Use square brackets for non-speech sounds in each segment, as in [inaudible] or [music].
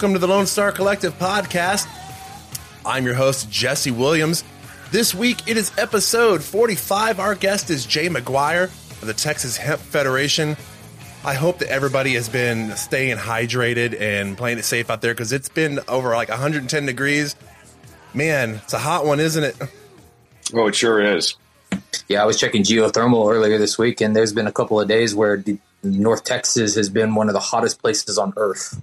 Welcome to the Lone Star Collective podcast. I'm your host, Jesse Williams. This week it is episode 45. Our guest is Jay McGuire of the Texas Hemp Federation. I hope that everybody has been staying hydrated and playing it safe out there because it's been over like 110 degrees. Man, it's a hot one, isn't it? Oh, it sure is. Yeah, I was checking geothermal earlier this week, and there's been a couple of days where North Texas has been one of the hottest places on Earth.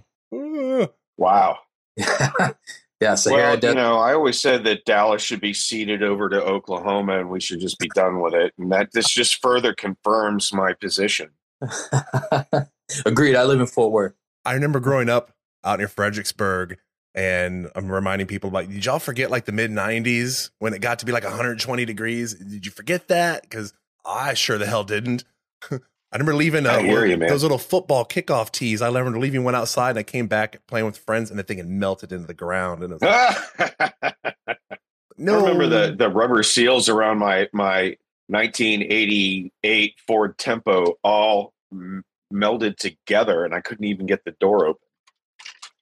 Wow. [laughs] yeah, Sahara well, de- you know, I always said that Dallas should be ceded over to Oklahoma, and we should just be done with it. And that this just further confirms my position. [laughs] Agreed. I live in Fort Worth. I remember growing up out near Fredericksburg, and I'm reminding people about. Did y'all forget like the mid '90s when it got to be like 120 degrees? Did you forget that? Because I sure the hell didn't. [laughs] I remember leaving uh, I hear you, man. those little football kickoff tees. I remember leaving one outside, and I came back playing with friends, and the thing had melted into the ground. And it was like, [laughs] I remember the the rubber seals around my my 1988 Ford Tempo all m- melded together, and I couldn't even get the door open.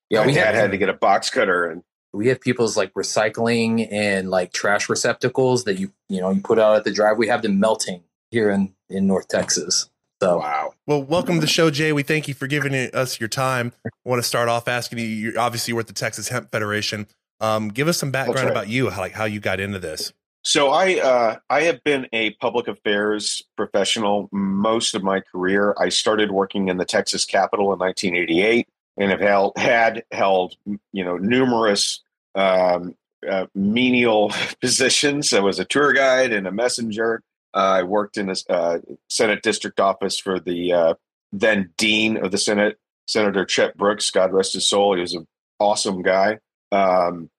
Yeah, my we dad have had to get a box cutter and we have people's like recycling and like trash receptacles that you you know you put out at the drive. We have them melting here in in North Texas. So wow. Well, welcome to the show, Jay. We thank you for giving us your time. I want to start off asking you. You're obviously you're with the Texas Hemp Federation. Um, give us some background right. about you, how, like how you got into this. So I uh, I have been a public affairs professional most of my career. I started working in the Texas Capitol in 1988 and have held, had held you know numerous um, uh, menial [laughs] positions. I was a tour guide and a messenger. I worked in the uh, Senate district office for the uh, then dean of the Senate, Senator Chet Brooks. God rest his soul. He was an awesome guy. Um,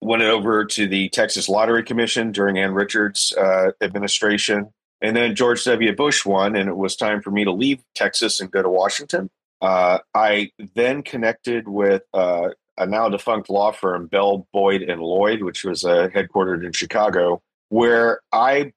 went over to the Texas Lottery Commission during Ann Richards' uh, administration. And then George W. Bush won, and it was time for me to leave Texas and go to Washington. Uh, I then connected with uh, a now defunct law firm, Bell, Boyd, and Lloyd, which was uh, headquartered in Chicago, where I,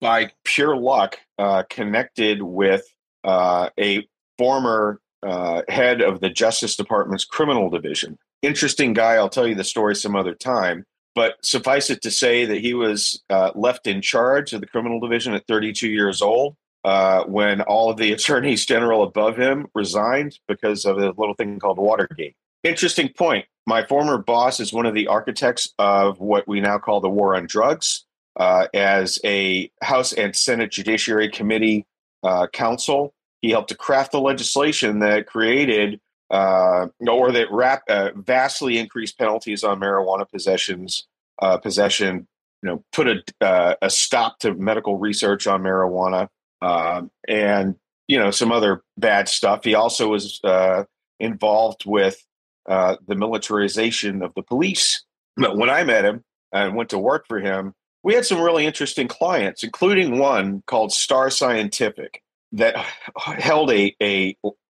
by pure luck, uh, connected with uh, a former uh, head of the Justice Department's criminal division interesting guy. I'll tell you the story some other time. But suffice it to say that he was uh, left in charge of the criminal division at 32 years old uh, when all of the [laughs] attorneys general above him resigned because of a little thing called Watergate. Interesting point. My former boss is one of the architects of what we now call the war on drugs. Uh, as a House and Senate Judiciary Committee uh, counsel, he helped to craft the legislation that created uh, or that rap, uh, vastly increased penalties on marijuana possessions, uh, possession. You know, put a uh, a stop to medical research on marijuana, um, and you know some other bad stuff. He also was involved with the militarization of the police. But when I met him and went to work for him, we had some really interesting clients, including one called Star Scientific that held a a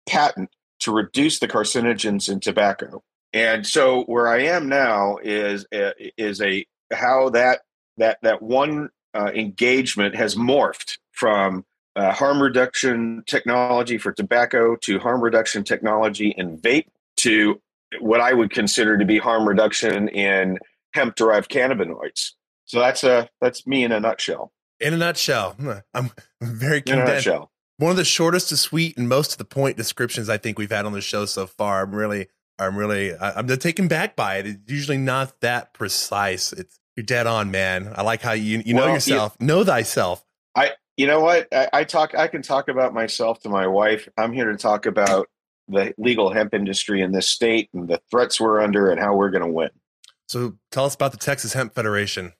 patent to reduce the carcinogens in tobacco. And so where I am now is is a how that that that one uh, engagement has morphed from uh, harm reduction technology for tobacco to harm reduction technology in vape to what I would consider to be harm reduction in hemp derived cannabinoids. So that's a that's me in a nutshell. In a nutshell, hmm. I'm very In a condensed. nutshell. One of the shortest to sweet and most to the point descriptions I think we've had on the show so far. I'm really, I'm really, I'm taken back by it. It's usually not that precise. It's you're dead on, man. I like how you you know Well, you- yourself, know thyself. I, you know what? I, I talk. I can talk about myself to my wife. I'm here to talk about the legal hemp industry in this state and the threats we're under and how we're going to win. So tell us about the Texas Hemp Federation.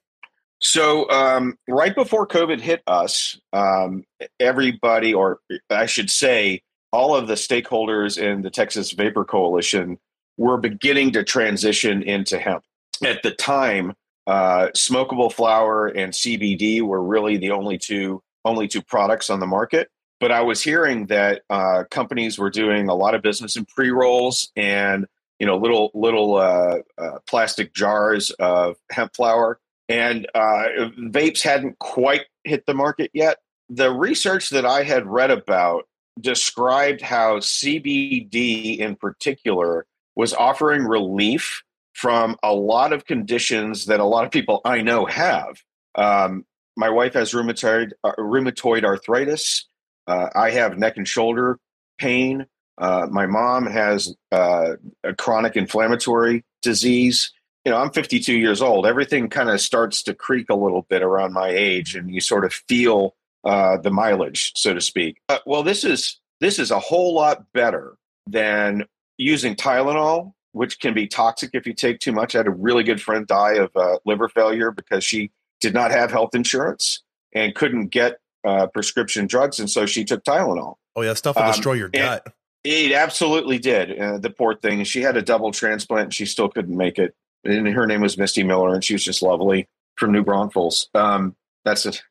So, um, right before COVID hit us, um, everybody, or I should say, all of the stakeholders in the Texas Vapor Coalition were beginning to transition into hemp. At the time, uh, smokable flower and CBD were really the only two only two products on the market. But I was hearing that uh, companies were doing a lot of business in pre rolls and you know little little uh, uh, plastic jars of hemp flour, and uh, vapes hadn't quite hit the market yet. The research that I had read about described how CBD in particular was offering relief from a lot of conditions that a lot of people I know have. Um, my wife has rheumatoid uh, rheumatoid arthritis. Uh, I have neck and shoulder pain. Uh, my mom has uh, a chronic inflammatory disease. You know, I'm 52 years old. Everything kind of starts to creak a little bit around my age, and you sort of feel uh, the mileage, so to speak. Uh, well, this is this is a whole lot better than using Tylenol, which can be toxic if you take too much. I had a really good friend die of uh, liver failure because she did not have health insurance and couldn't get uh, prescription drugs, and so she took Tylenol. Oh yeah, stuff will um, destroy your gut. It absolutely did. Uh, the poor thing. She had a double transplant. And she still couldn't make it. And her name was Misty Miller, and she was just lovely from New Braunfels. Um, that's it.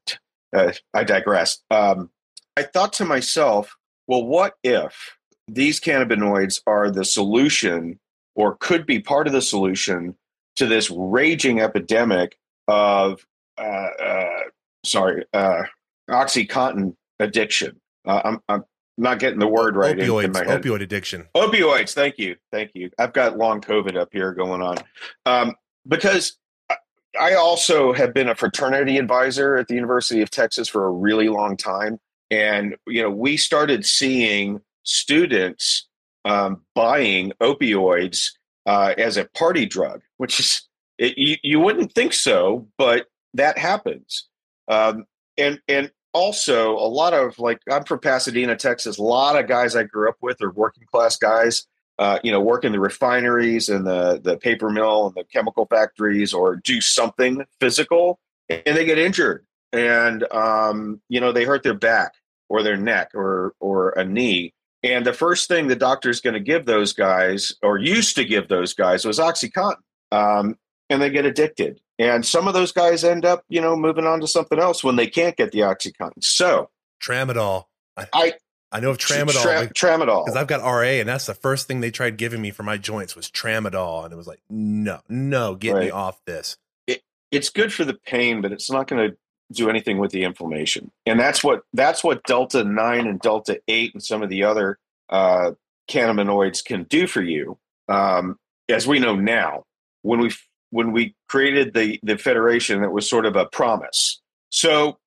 Uh, I digress. Um, I thought to myself, well, what if these cannabinoids are the solution, or could be part of the solution to this raging epidemic of, uh, uh sorry, uh, OxyContin addiction? Uh, I'm, I'm not getting the word right opioids, in, in my head. Opioid addiction. Opioids. Thank you. Thank you. I've got long COVID up here going on. Um, because I also have been a fraternity advisor at the University of Texas for a really long time. And, you know, we started seeing students um, buying opioids uh, as a party drug, which is, it, you, you wouldn't think so, but that happens. Um, and, and also a lot of like I'm from Pasadena, Texas. A lot of guys I grew up with are working class guys. Uh, you know, work in the refineries and the the paper mill and the chemical factories, or do something physical, and they get injured, and um, you know they hurt their back or their neck or or a knee. And the first thing the doctor's going to give those guys, or used to give those guys, was OxyContin, um, and they get addicted. And some of those guys end up, you know, moving on to something else when they can't get the OxyContin. So tramadol. I I, I know of tramadol. Tra- tramadol because I've got RA, and that's the first thing they tried giving me for my joints was tramadol, and it was like, no, no, get right. me off this. It, it's good for the pain, but it's not going to do anything with the inflammation, and that's what that's what Delta nine and Delta eight and some of the other uh, cannabinoids can do for you. Um, as we know now, when we when we created the the federation that was sort of a promise. So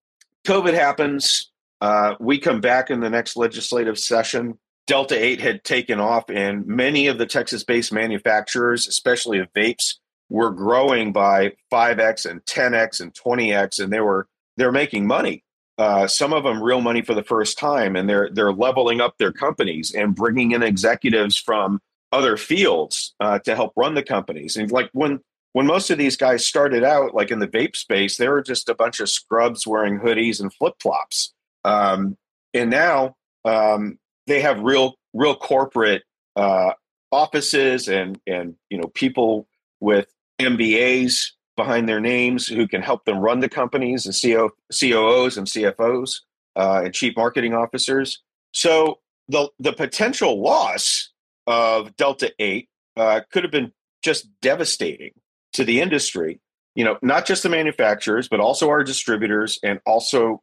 COVID happens. Uh, we come back in the next legislative session. Delta 8 had taken off, and many of the Texas based manufacturers, especially of vapes, were growing by 5x and 10x and 20x, and they were they're making money. Uh, some of them real money for the first time, and they're they're leveling up their companies and bringing in executives from other fields uh, to help run the companies. And like when when most of these guys started out, like in the vape space, they were just a bunch of scrubs wearing hoodies and flip flops. Um, and now um, they have real, real corporate uh, offices and and you know people with MBAs behind their names who can help them run the companies and CO, COOs and CFOs uh, and chief marketing officers. So the the potential loss of Delta Eight uh, could have been just devastating to the industry, you know, not just the manufacturers, but also our distributors and also,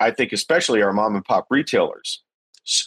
I think, especially our mom and pop retailers.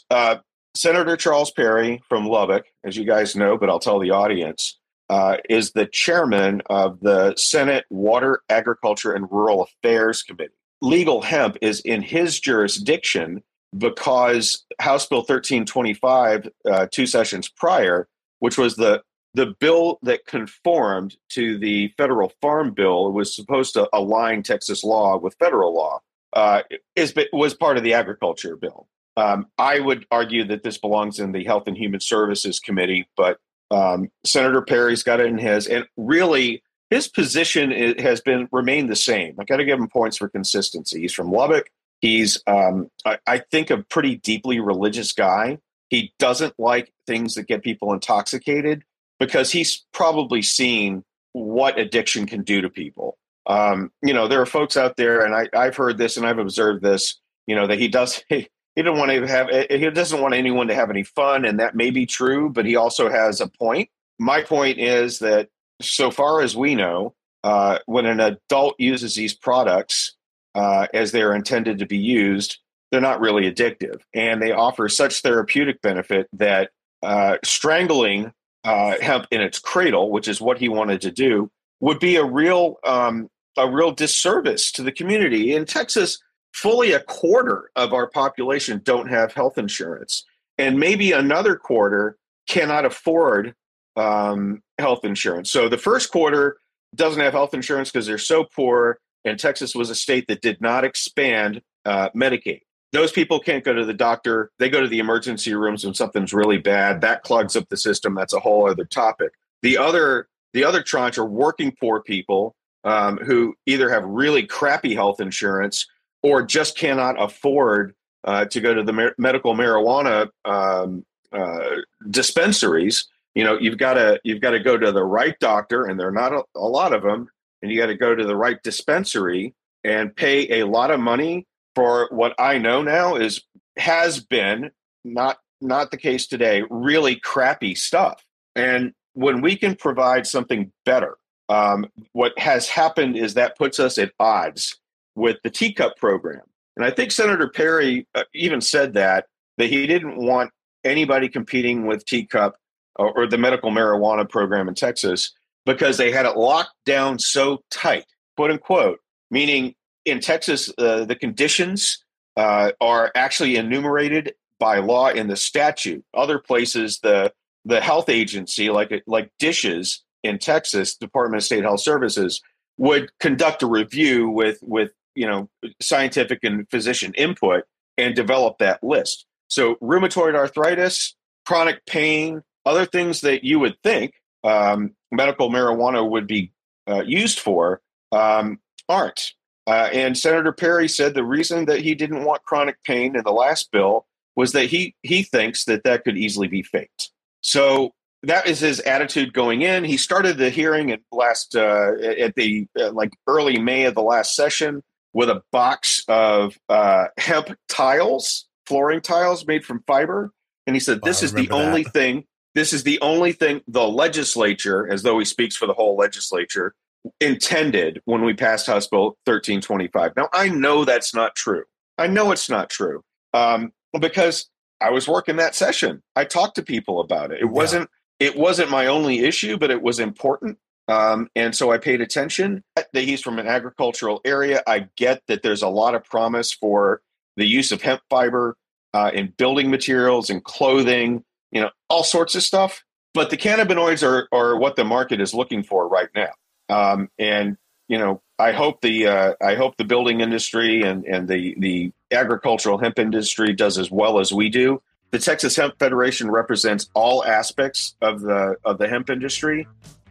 Uh, Senator Charles Perry from Lubbock, as you guys know, but I'll tell the audience, uh, is the chairman of the Senate Water, Agriculture, and Rural Affairs Committee. Legal hemp is in his jurisdiction because House Bill 1325, uh, two sessions prior, which was the the bill that conformed to the federal farm bill was supposed to align Texas law with federal law. Uh, is was part of the agriculture bill. Um, I would argue that this belongs in the Health and Human Services Committee, but um, Senator Perry's got it in his, and really his position has been remained the same. I got to give him points for consistency. He's from Lubbock. He's, um, I, I think, a pretty deeply religious guy. He doesn't like things that get people intoxicated because he's probably seen what addiction can do to people. Um, you know, there are folks out there, and I, I've heard this and I've observed this. You know that he does. [laughs] He, he don't want to have. He doesn't want anyone to have any fun, and that may be true. But he also has a point. My point is that, so far as we know, uh, when an adult uses these products uh, as they are intended to be used, they're not really addictive, and they offer such therapeutic benefit that uh, strangling uh, hemp in its cradle, which is what he wanted to do, would be a real um, a real disservice to the community. In Texas, fully a quarter of our population don't have health insurance, and maybe another quarter cannot afford um, health insurance. So the first quarter doesn't have health insurance because they're so poor, and Texas was a state that did not expand uh, Medicaid. Those people can't go to the doctor. They go to the emergency rooms when something's really bad. That clogs up the system. That's a whole other topic. The other the other tranche are working poor people um, who either have really crappy health insurance or just cannot afford uh, to go to the medical marijuana um, uh, dispensaries. You know, you've got to you've got to go to the right doctor, and there are not a, a lot of them, and you got to go to the right dispensary and pay a lot of money for what I know now is has been not not the case today. Really crappy stuff, and when we can provide something better um, what has happened is that puts us at odds with the TCUP program. And I think Senator Perry uh, even said that, that he didn't want anybody competing with TCUP or, or the medical marijuana program in Texas because they had it locked down so tight, quote unquote, meaning in Texas, uh, the conditions uh, are actually enumerated by law in the statute. Other places, the the health agency, like like DSHS, in Texas, Department of State Health Services would conduct a review with with you know scientific and physician input and develop that list. So rheumatoid arthritis, chronic pain, other things that you would think um, medical marijuana would be uh, used for um, aren't. Uh, and Senator Perry said the reason that he didn't want chronic pain in the last bill was that he he thinks that that could easily be faked. So that is his attitude going in. He started the hearing at last uh, at the uh, like early May of the last session with a box of uh, hemp tiles, flooring tiles made from fiber, and he said, "This is the only that. thing. This is the only thing the legislature, as though he speaks for the whole legislature, intended when we passed House Bill 1325." Now, I know that's not true. I know it's not true um, because I was working that session. I talked to people about it. It wasn't it wasn't my only issue, but it was important. Um, and so I paid attention. That he's from an agricultural area. I get that there's a lot of promise for the use of hemp fiber uh, in building materials and clothing, you know, all sorts of stuff. But the cannabinoids are, are what the market is looking for right now. Um, and you know, I hope the uh, I hope the building industry and and the the agricultural hemp industry does as well as we do the Texas Hemp Federation represents all aspects of the of the hemp industry.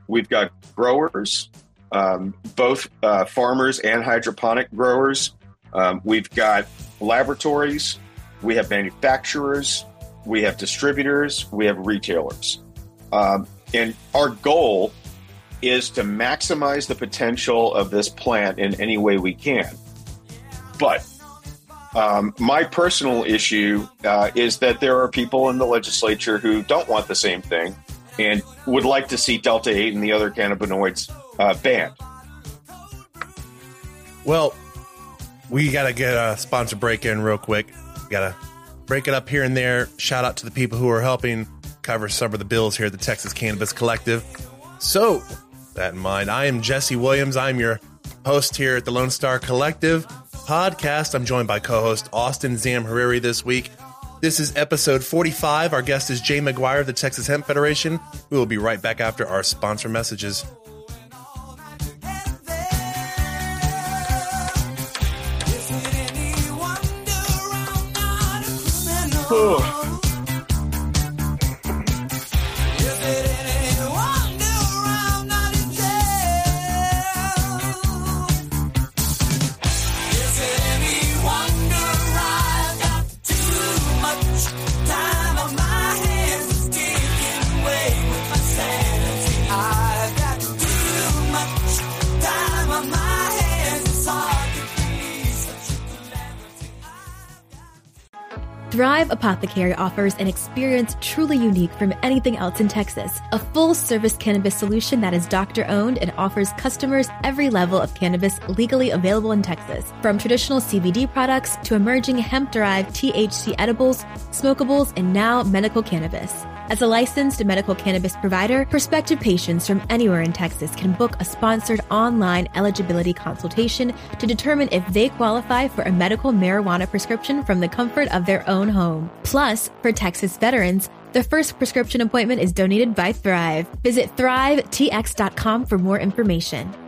We've got growers, um, both uh, farmers and hydroponic growers. Um, we've got laboratories. We have manufacturers. We have distributors. We have retailers. Um, and our goal is to maximize the potential of this plant in any way we can. But um, my personal issue uh, is that there are people in the legislature who don't want the same thing and would like to see Delta 8 and the other cannabinoids uh, banned. Well, we got to get a sponsor break in real quick. Got to break it up here and there. Shout out to the people who are helping cover some of the bills here at the Texas Cannabis Collective. So, that in mind, I am Jesse Williams. I'm your host here at the Lone Star Collective podcast. I'm joined by co host Austin Zamhariri this week. This is episode 45. Our guest is Jay McGuire of the Texas Hemp Federation. We will be right back after our sponsor messages. Oh. Thrive Apothecary offers an experience truly unique from anything else in Texas. A full service cannabis solution that is doctor owned and offers customers every level of cannabis legally available in Texas. From traditional CBD products to emerging hemp derived THC edibles, smokables, and now medical cannabis. As a licensed medical cannabis provider, prospective patients from anywhere in Texas can book a sponsored online eligibility consultation to determine if they qualify for a medical marijuana prescription from the comfort of their own home. Plus, for Texas veterans, the first prescription appointment is donated by Thrive. Visit thrivetx.com for more information.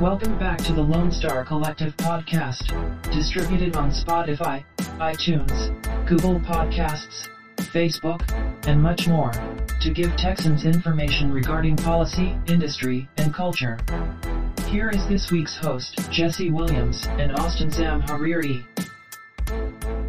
Welcome back to the Lone Star Collective podcast, distributed on Spotify, iTunes, Google Podcasts, Facebook, and much more, to give Texans information regarding policy, industry, and culture. Here is this week's host, Jesse Williams and Austin Zamhariri. Any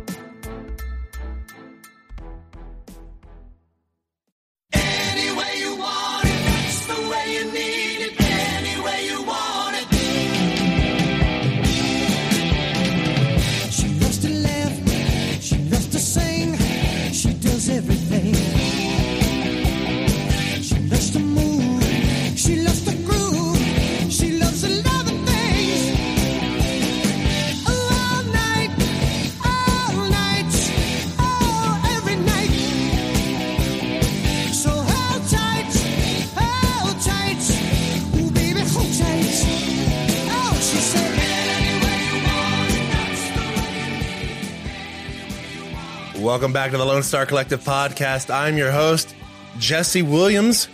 Welcome back to the Lone Star Collective podcast. I'm your host, Jesse Williams.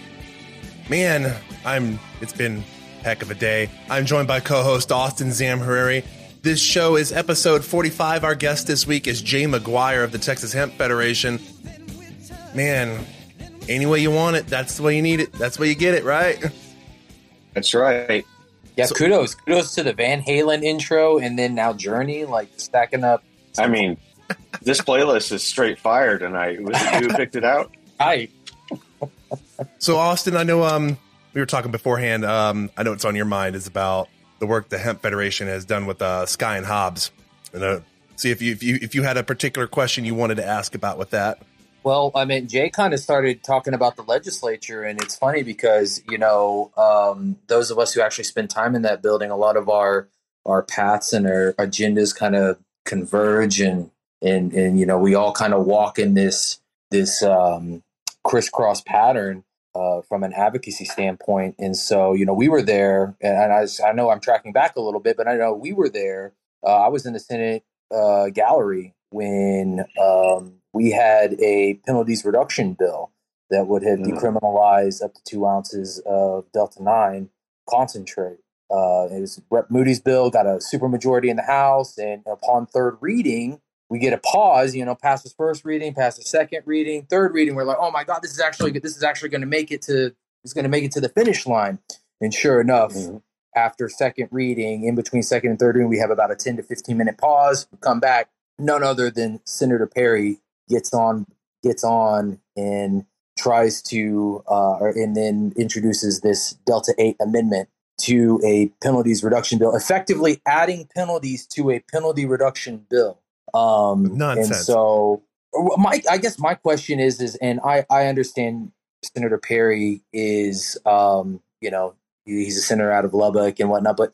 Man, I'm it's been a heck of a day. I'm joined by co-host Austin Zamhariri. This show is episode 45. Our guest this week is Jay McGuire of the Texas Hemp Federation. Man, any way you want it, that's the way you need it. That's the way you get it, right? That's right. Yeah, So- kudos, kudos to the Van Halen intro, and then now Journey, like stacking up. I mean, this playlist is straight fire tonight. Was it you who picked it out? I So Austin, I know um we were talking beforehand. Um, I know it's on your mind is about the work the Hemp Federation has done with uh, Sky and Hobbs, and uh, see if you if you if you had a particular question you wanted to ask about with that. Well, I mean, Jay kind of started talking about the legislature, and it's funny because you know um, those of us who actually spend time in that building, a lot of our our paths and our agendas kind of converge, and and and you know we all kind of walk in this this um, crisscross pattern uh, from an advocacy standpoint. And so, you know, we were there, and I, I know I'm tracking back a little bit, but I know we were there. Uh, I was in the Senate uh, gallery when um, we had a penalties reduction bill that would have Mhm. decriminalized up to two ounces of Delta 9 concentrate. Uh, it was Rep. Moody's bill, got a supermajority in the House, and upon third reading, we get a pause. You know, past the first reading, past the second reading, third reading. We're like, oh my god, this is actually this is actually going to make it to it's going to make it to the finish line. And sure enough, Mhm. after second reading, in between second and third reading, we have about a ten to fifteen minute pause. We come back. None other than Senator Perry gets on gets on and tries to uh, or, and then introduces this Delta Eight amendment to a penalties reduction bill, effectively adding penalties to a penalty reduction bill. Um, And so, my I guess my question is is, and I I understand Senator Perry is um, you know he's a senator out of Lubbock and whatnot, but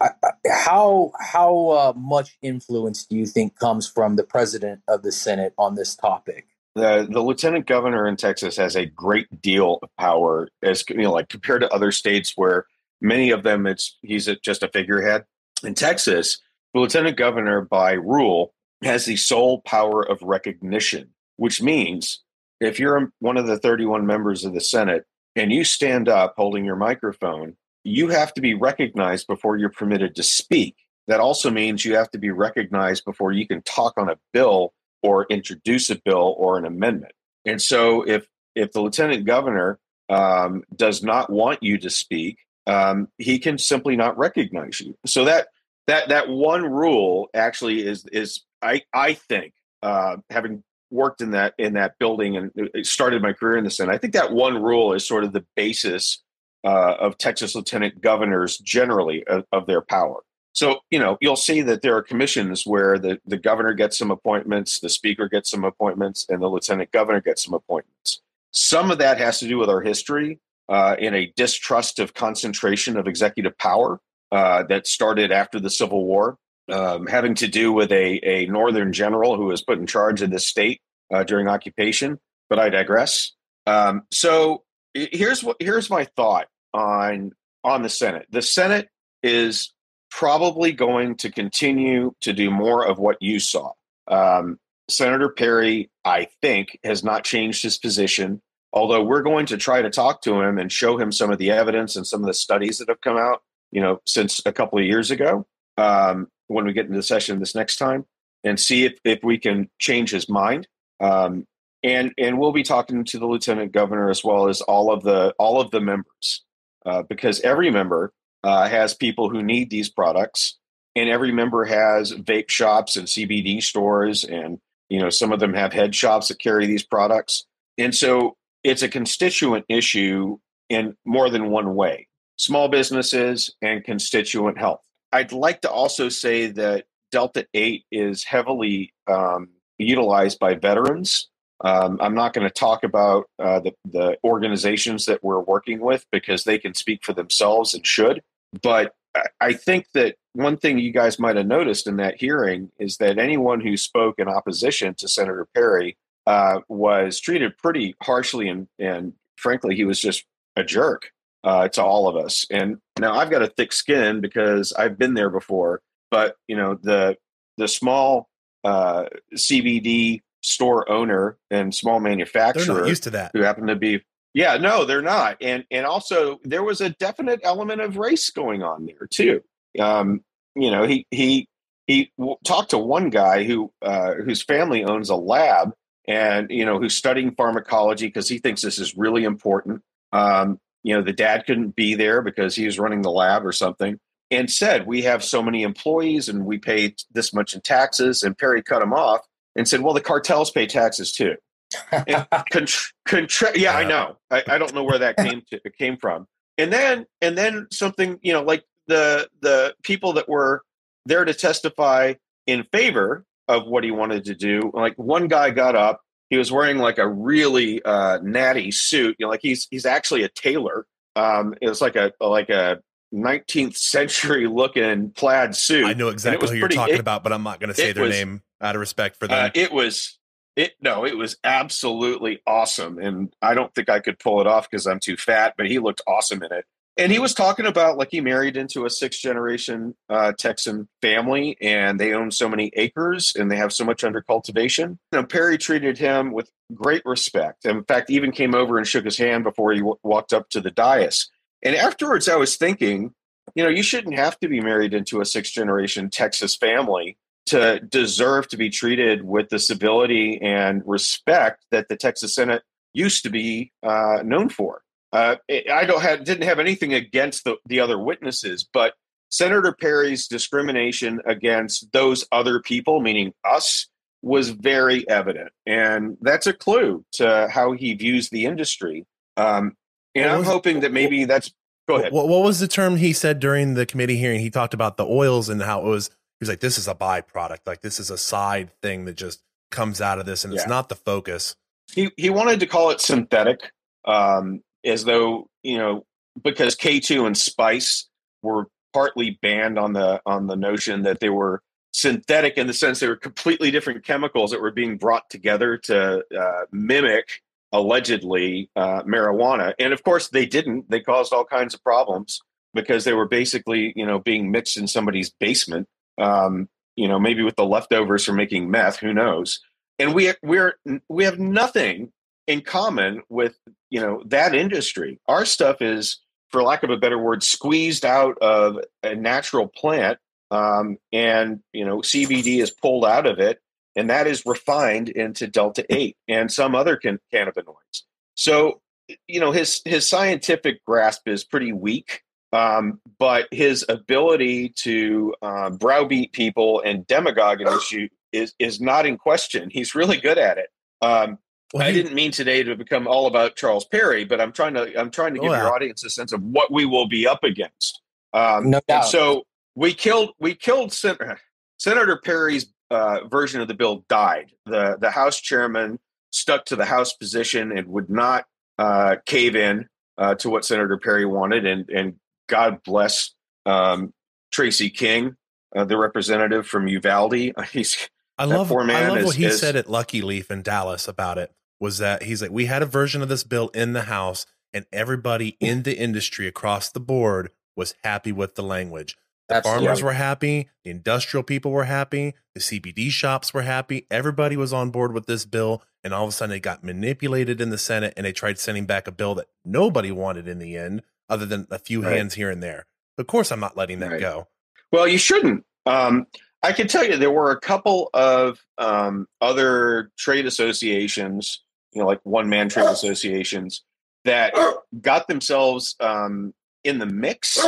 I, I, how how uh, much influence do you think comes from the president of the Senate on this topic? The, the lieutenant governor in Texas has a great deal of power, as you know, like compared to other states where many of them it's he's a, just a figurehead. In Texas, the lieutenant governor, by rule, has the sole power of recognition, which means if you're one of the 31 members of the Senate and you stand up holding your microphone, you have to be recognized before you're permitted to speak. that also means you have to be recognized before you can talk on a bill or introduce a bill or an amendment. And so if if the lieutenant governor um, does not want you to speak, um, he can simply not recognize you. So that that that one rule actually is is I I think uh, having worked in that in that building and started my career in the Senate, I think that one rule is sort of the basis uh, of Texas lieutenant governors generally of, of their power. So, you know, you'll see that there are commissions where the, the governor gets some appointments, the speaker gets some appointments, and the lieutenant governor gets some appointments. Some of that has to do with our history uh, in a distrust of concentration of executive power uh, that started after the Civil War, um, having to do with a, a northern general who was put in charge of the state uh, during occupation. But I digress. Um, so here's what here's my thought on on the Senate. The Senate is probably going to continue to do more of what you saw. Um, Senator Perry, I think, has not changed his position. Although we're going to try to talk to him and show him some of the evidence and some of the studies that have come out, you know, since a couple of years ago, um, when we get into the session this next time, and see if, if we can change his mind. Um, and and we'll be talking to the lieutenant governor as well as all of the all of the members, uh, because every member uh, has people who need these products, and every member has vape shops and CBD stores, and you know some of them have head shops that carry these products, and so it's a constituent issue in more than one way: small businesses and constituent health. I'd like to also say that Delta Eight is heavily um, utilized by veterans. Um, I'm not going to talk about uh, the, the organizations that we're working with because they can speak for themselves and should. But I- I think that one thing you guys might have noticed in that hearing is that anyone who spoke in opposition to Senator Perry uh, was treated pretty harshly, and, and frankly, he was just a jerk uh, to all of us. And now I've got a thick skin because I've been there before. But you know the the small uh, CBD store owner and small manufacturer not used to that. who happen to be yeah no they're not and and also there was a definite element of race going on there too um you know he he he talked to one guy who uh whose family owns a lab and you know who's studying pharmacology because he thinks this is really important um you know the dad couldn't be there because he was running the lab or something and said we have so many employees and we pay this much in taxes and perry cut him off and said well the cartels pay taxes too [laughs] Contr- contra- yeah, I know. I, I don't know where that came to came from. And then and then something, you know, like the the people that were there to testify in favor of what he wanted to do. Like one guy got up, he was wearing like a really uh, natty suit. You know, like he's he's actually a tailor. Um, it was like a like a 19th century looking plaid suit. I know exactly who you're pretty- talking it- about, but I'm not going to say their was- name out of respect for them. uh, it was it no, it was absolutely awesome, and I don't think I could pull it off because I'm too fat. But he looked awesome in it, and he was talking about like he married into a sixth generation uh, Texan family, and they own so many acres and they have so much under cultivation. Perry treated him with great respect. In fact, even came over and shook his hand before he w- walked up to the dais. And afterwards, I was thinking, you know, you shouldn't have to be married into a sixth generation Texas family to deserve to be treated with the civility and respect that the Texas Senate used to be uh, known for. Uh, I don't have didn't have anything against the, the other witnesses, but Senator Perry's discrimination against those other people, meaning us, was very evident, and that's a clue to how he views the industry. Um, and I'm hoping that maybe that's go ahead. What, what was the term he said during the committee hearing? He talked about the oils and how it was. He was like, "This is a byproduct. Like this is a side thing that just comes out of this, and it's not the focus." he he wanted to call it synthetic, um, as though you know because K two and Spice were partly banned on the on the notion that they were synthetic in the sense they were completely different chemicals that were being brought together to uh, mimic allegedly uh, marijuana, and of course they didn't. They caused all kinds of problems because they were basically you know being mixed in somebody's basement. Um, you know, maybe with the leftovers from making meth. Who knows? and we we're we have nothing in common with you know that industry our stuff is for lack of a better word squeezed out of a natural plant um, and you know CBD is pulled out of it, and that is refined into delta eight and some other can- cannabinoids. So you know his his scientific grasp is pretty weak, um, but his ability to uh, browbeat people and demagogue an issue is is not in question. He's really good at it. Um, Well, I he- didn't mean today to become all about Charles Perry, but I'm trying to I'm trying to Oh, give yeah. your audience a sense of what we will be up against. Um, No doubt. so we killed we killed Sen- [sighs] Senator Perry's uh, version of the bill died. The the House chairman stuck to the House position and would not uh, cave in uh, to what Senator Perry wanted. And and God bless um, Tracy King, uh, the representative from Uvalde. [laughs] He's I love I love is- what he is- said at Lucky Leaf in Dallas about it was that he's like we had a version of this bill in the house and everybody [laughs] in the industry across the board was happy with the language. The Absolutely. farmers were happy, the industrial people were happy, the CBD shops were happy, everybody was on board with this bill and all of a sudden it got manipulated in the Senate and they tried sending back a bill that nobody wanted in the end other than a few Right. hands here and there. Of course I'm not letting that Right. go. Well, you shouldn't. Um, I can tell you there were a couple of um, other trade associations, you know, like one man trade associations that got themselves um, in the mix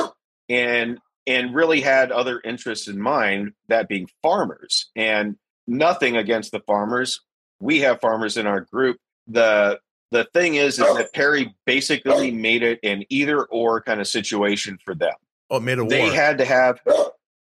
and and really had other interests in mind, that being farmers. And nothing against the farmers. We have farmers in our group. The the thing is, is that Perry basically made it an either or kind of situation for them. Oh, it made a war. They had to have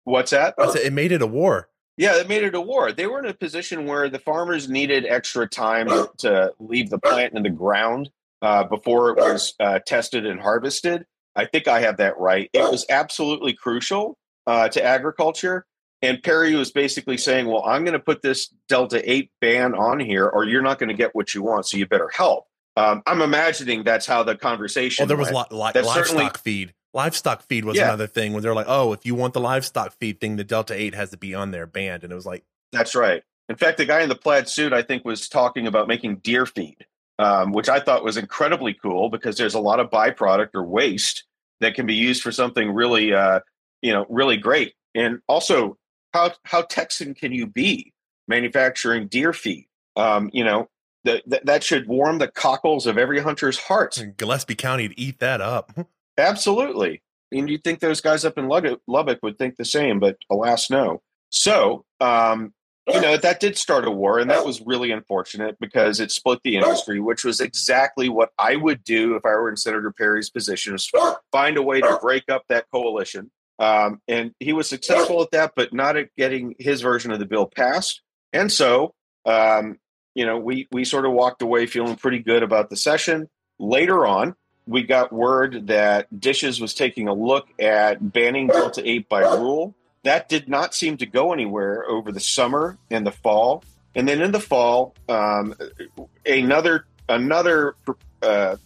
what's that? It made it a war. Yeah, it made it a war. They were in a position where the farmers needed extra time to leave the plant in the ground uh, before it was uh, tested and harvested. I think I have that right. It was absolutely crucial uh, to agriculture. And Perry was basically saying, well, I'm going to put this Delta 8 ban on here, or you're not going to get what you want. So you better help. Um, I'm imagining that's how the conversation Well, there was went. li- That's livestock certainly- feed. Livestock feed was Yeah. another thing when they're like, oh, if you want the livestock feed thing, the Delta 8 has to be on there banned. And it was like, That's right. In fact, the guy in the plaid suit, I think, was talking about making deer feed, um, which I thought was incredibly cool because there's a lot of byproduct or waste that can be used for something really, uh, you know, really great. And also, how how Texan can you be manufacturing deer feed? Um, you know, that that that should warm the cockles of every hunter's hearts. Gillespie County to eat that up. [laughs] Absolutely. And you'd think those guys up in Lubbock, would think the same, but alas, no. So, um, you know, that did start a war, and that was really unfortunate because it split the industry, which was exactly what I would do if I were in Senator Perry's position, is find a way to break up that coalition. Um, and he was successful at that, but not at getting his version of the bill passed. And so, um, you know, we we sort of walked away feeling pretty good about the session. Later on, we got word that DSHS was taking a look at banning Delta 8 by rule. That did not seem to go anywhere over the summer and the fall. And then in the fall, um, another another uh,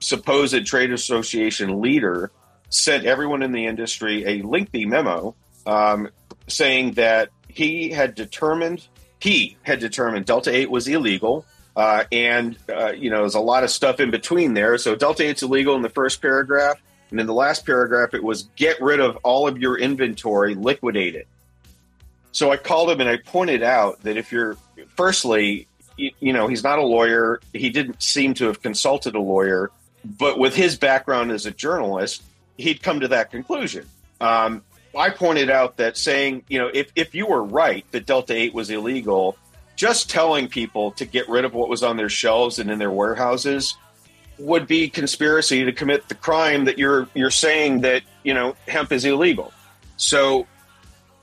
supposed trade association leader sent everyone in the industry a lengthy memo um, saying that he had determined he had determined Delta 8 was illegal. Uh, and, uh, you know, there's a lot of stuff in between there. So Delta 8's illegal in the first paragraph. And in the last paragraph, it was get rid of all of your inventory, liquidate it. So I called him and I pointed out that if you're, firstly, you, you know, he's not a lawyer. He didn't seem to have consulted a lawyer. But with his background as a journalist, he'd come to that conclusion. Um, I pointed out that saying, you know, if, if you were right that Delta 8 was illegal, just telling people to get rid of what was on their shelves and in their warehouses would be conspiracy to commit the crime that you're you're saying that you know hemp is illegal. So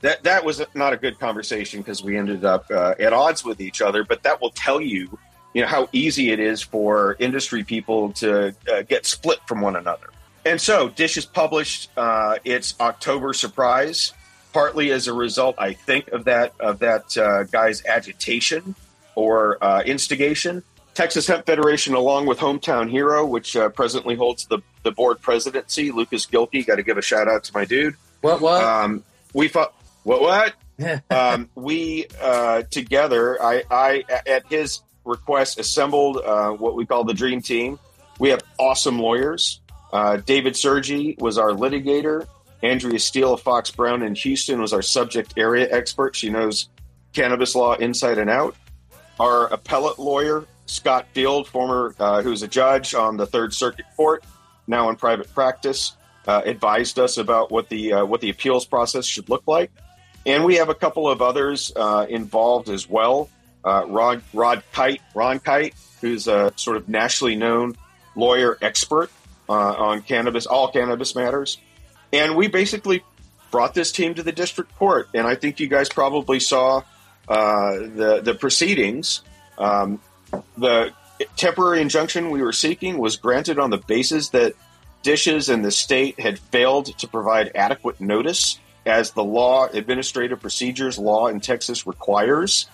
that that was not a good conversation because we ended up uh, at odds with each other. But that will tell you, you know, how easy it is for industry people to uh, get split from one another. And so, Dish has published uh, its October surprise, partly as a result, I think, of that of that uh, guy's agitation or uh, instigation. Texas Hemp Federation, along with Hometown Hero, which uh, presently holds the, the board presidency, Lukas Gilkey. Got to give a shout out to my dude. What? What? Um, we fought. What? What? [laughs] um, we uh, together, I, I, at his request, assembled uh, what we call the dream team. We have awesome lawyers. Uh, David Sergi was our litigator. Andrea Steele of Fox Brown in Houston was our subject area expert. She knows cannabis law inside and out. Our appellate lawyer, Scott Field, former uh, who's a judge on the Third Circuit Court, now in private practice, uh, advised us about what the uh, what the appeals process should look like. And we have a couple of others uh, involved as well. Uh, Rod Rod Kight, Ron Kight, who's a sort of nationally known lawyer expert uh, on cannabis, all cannabis matters. And we basically brought this team to the district court. And I think you guys probably saw uh, the the proceedings. Um, the temporary injunction we were seeking was granted on the basis that DSHS and the state had failed to provide adequate notice, as the law, administrative procedures law in Texas requires.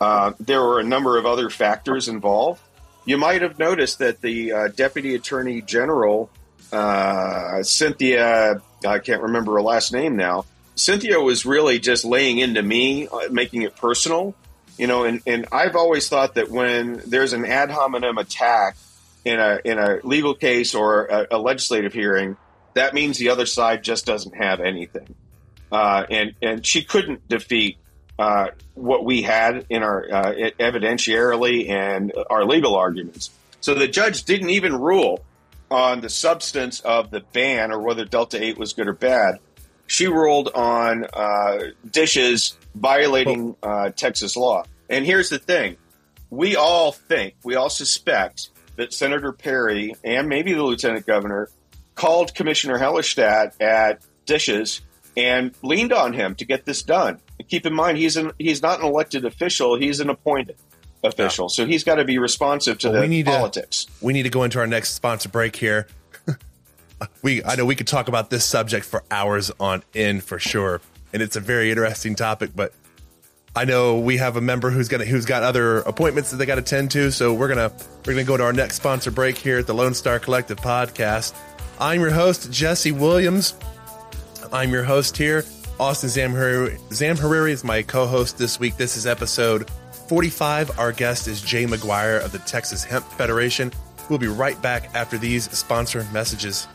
Uh, there were a number of other factors involved. You might have noticed that the uh, Deputy Attorney General, uh, Cynthia, I can't remember her last name now. Cynthia was really just laying into me, uh, making it personal. You know, and, and I've always thought that when there's an ad hominem attack in a in a legal case or a, a legislative hearing, that means the other side just doesn't have anything. Uh, and and she couldn't defeat uh, what we had in our uh, evidentiarily and our legal arguments. So the judge didn't even rule on the substance of the ban or whether Delta Eight was good or bad. She ruled on uh, DSHS violating uh, Texas law. And here's the thing: we all think, we all suspect that Senator Perry and maybe the lieutenant governor called Commissioner Hellerstedt at DSHS and leaned on him to get this done. And keep in mind, he's an he's not an elected official; he's an appointed official, so he's got to be responsive to Well, the we need to- politics. we need to go into our next sponsor break here. [laughs] we I know we could talk about this subject for hours on end for sure, and it's a very interesting topic. But I know we have a member who's gonna who's got other appointments that they got to attend to, so we're gonna we're gonna go to our next sponsor break here at the Lone Star Collective podcast. I'm your host Jesse Williams. I'm your host here. Austin Zamhariri, Zamhariri is my co-host this week. This is episode 45. Our guest is Jay McGuire of the Texas Hemp Federation. We'll be right back after these sponsor messages.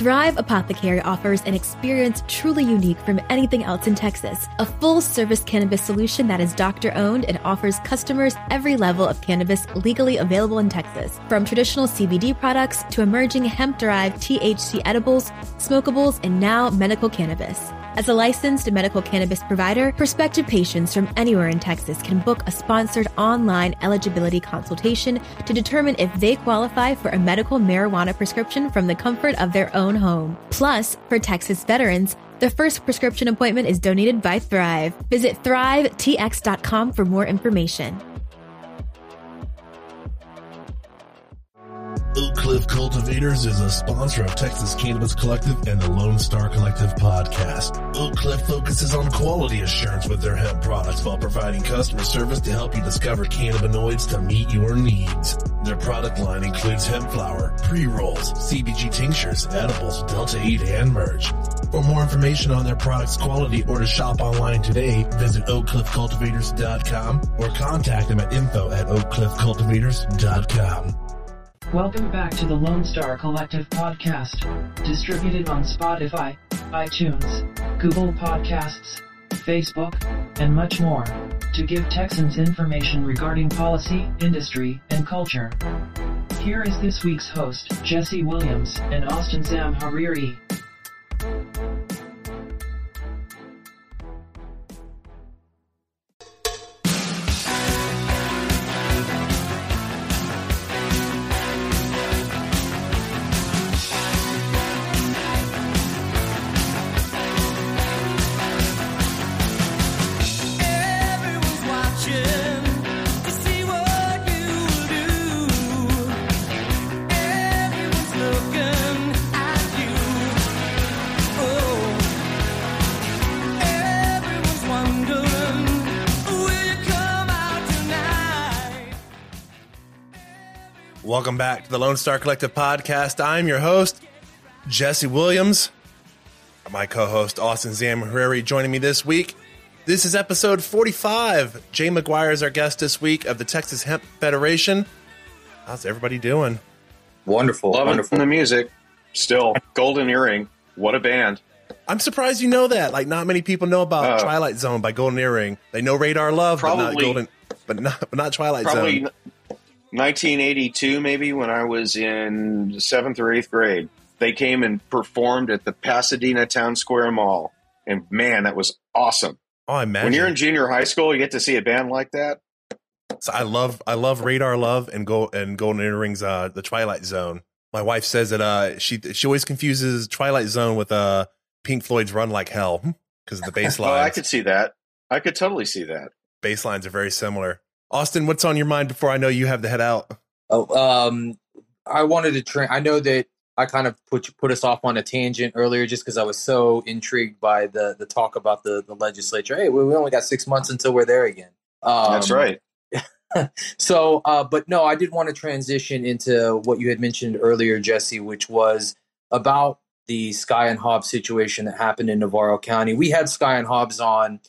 Thrive Apothecary offers an experience truly unique from anything else in Texas. A full service cannabis solution that is doctor owned and offers customers every level of cannabis legally available in Texas. From traditional CBD products to emerging hemp derived THC edibles, smokables, and now medical cannabis. As a licensed medical cannabis provider, prospective patients from anywhere in Texas can book a sponsored online eligibility consultation to determine if they qualify for a medical marijuana prescription from the comfort of their own home. Plus, for Texas veterans, the first prescription appointment is donated by Thrive. Visit thrivetx.com for more information. Oak Cliff Cultivators is a sponsor of Texas Cannabis Collective and the Lone Star Collective podcast. Oak Cliff focuses on quality assurance with their hemp products while providing customer service to help you discover cannabinoids to meet your needs. Their product line includes hemp flower, pre-rolls, CBG tinctures, edibles, Delta 8, and merch. For more information on their products quality or to shop online today, visit oakcliffcultivators.com or contact them at info at oakcliffcultivators.com. Welcome back to the Lone Star Collective podcast, distributed on Spotify, iTunes, Google Podcasts, Facebook, and much more, to give Texans information regarding policy, industry, and culture. Here is this week's host, Jesse Williams and Austin Sam Hariri. Welcome back to the Lone Star Collective podcast. I'm your host, Jesse Williams. My co host, Austin Zamhariri, joining me this week. This is episode 45. Jay McGuire is our guest this week of the Texas Hemp Federation. How's everybody doing? Wonderful, Loving wonderful. the music. Still, Golden Earring. What a band. I'm surprised you know that. Like, not many people know about Uh, Twilight Zone by Golden Earring. They know Radar Love, but not Probably- Golden, but not, but not Twilight Probably Zone. 1982, maybe when I was in seventh or eighth grade. They came and performed at the Pasadena Town Square Mall. And man, that was awesome. Oh, I imagine. When you're in junior high school, you get to see a band like that. So I love I love Radar Love and Go and Golden Earrings uh the Twilight Zone. My wife says that uh she she always confuses Twilight Zone with uh Pink Floyd's Run Like Hell because of the [laughs] bass Oh, I could see that. I could totally see that. bass lines are very similar. Austin, what's on your mind before I know you have to head out? Oh, um, I wanted to train. I know that I kind of put put us off on a tangent earlier, just because I was so intrigued by the the talk about the the legislature. Hey, we, we only got six months until we're there again. Um, That's right. [laughs] So, uh, but no, I did want to transition into what you had mentioned earlier, Jesse, which was about the Sky and Hobbs situation that happened in Navarro County. We had Sky and Hobbs on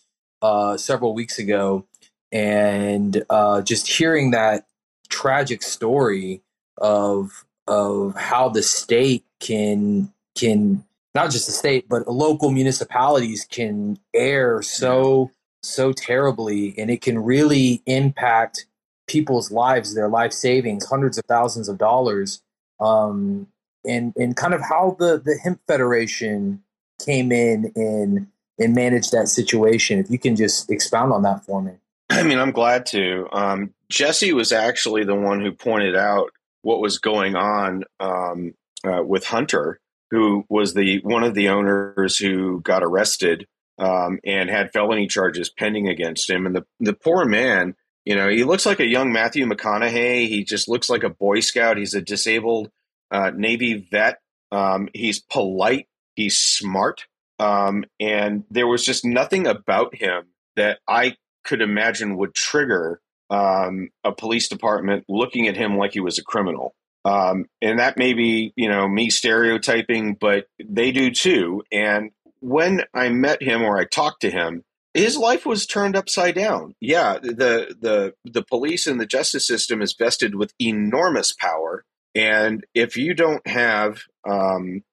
uh, several weeks ago, and uh, just hearing that tragic story of of how the state can can not just the state but local municipalities can err so so terribly and it can really impact people's lives their life savings hundreds of thousands of dollars um, and and kind of how the the hemp federation came in and and managed that situation. If you can just expound on that for me [clears throat] I mean, I'm glad to. Um, Jesse was actually the one who pointed out what was going on um, uh, with Hunter, who was the one of the owners who got arrested um, and had felony charges pending against him. And the the poor man, you know, he looks like a young Matthew McConaughey. He just looks like a Boy Scout. He's a disabled uh, Navy vet. Um, he's polite. He's smart. Um, and there was just nothing about him that I could imagine would trigger um, a police department looking at him like he was a criminal. Um, and that may be, you know, me stereotyping, but they do too. And when I met him or I talked to him, his life was turned upside down. Yeah, the the the police and the justice system is vested with enormous power, and if you don't have um,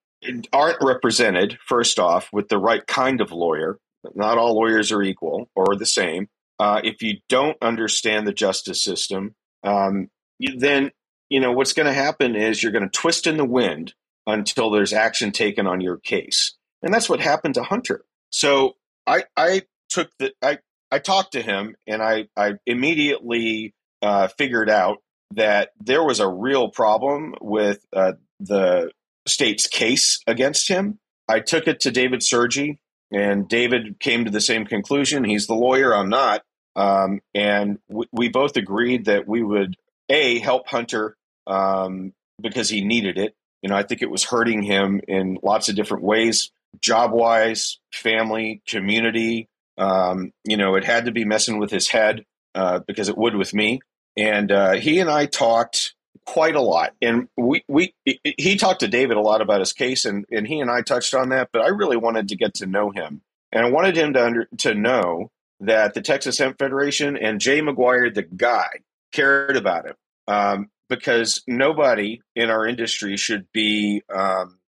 aren't represented first off with the right kind of lawyer, not all lawyers are equal or the same uh, if you don't understand the justice system, um, you, then you know what's going to happen is you're going to twist in the wind until there's action taken on your case, and that's what happened to Hunter. So I I took the I I talked to him, and I I immediately uh, figured out that there was a real problem with uh, the state's case against him. I took it to David Sergi, and David came to the same conclusion. He's the lawyer, I'm not. Um, and we, both agreed that we would a help Hunter um, because he needed it. You know, I think it was hurting him in lots of different ways, job wise, family, community. Um, you know, it had to be messing with his head uh, because it would with me. And uh, he and I talked quite a lot, and we we he talked to David a lot about his case, and and he and I touched on that. But I really wanted to get to know him, and I wanted him to under, to know that the Texas Hemp Federation and Jay McGuire, the guy, cared about him um, because nobody in our industry should be um,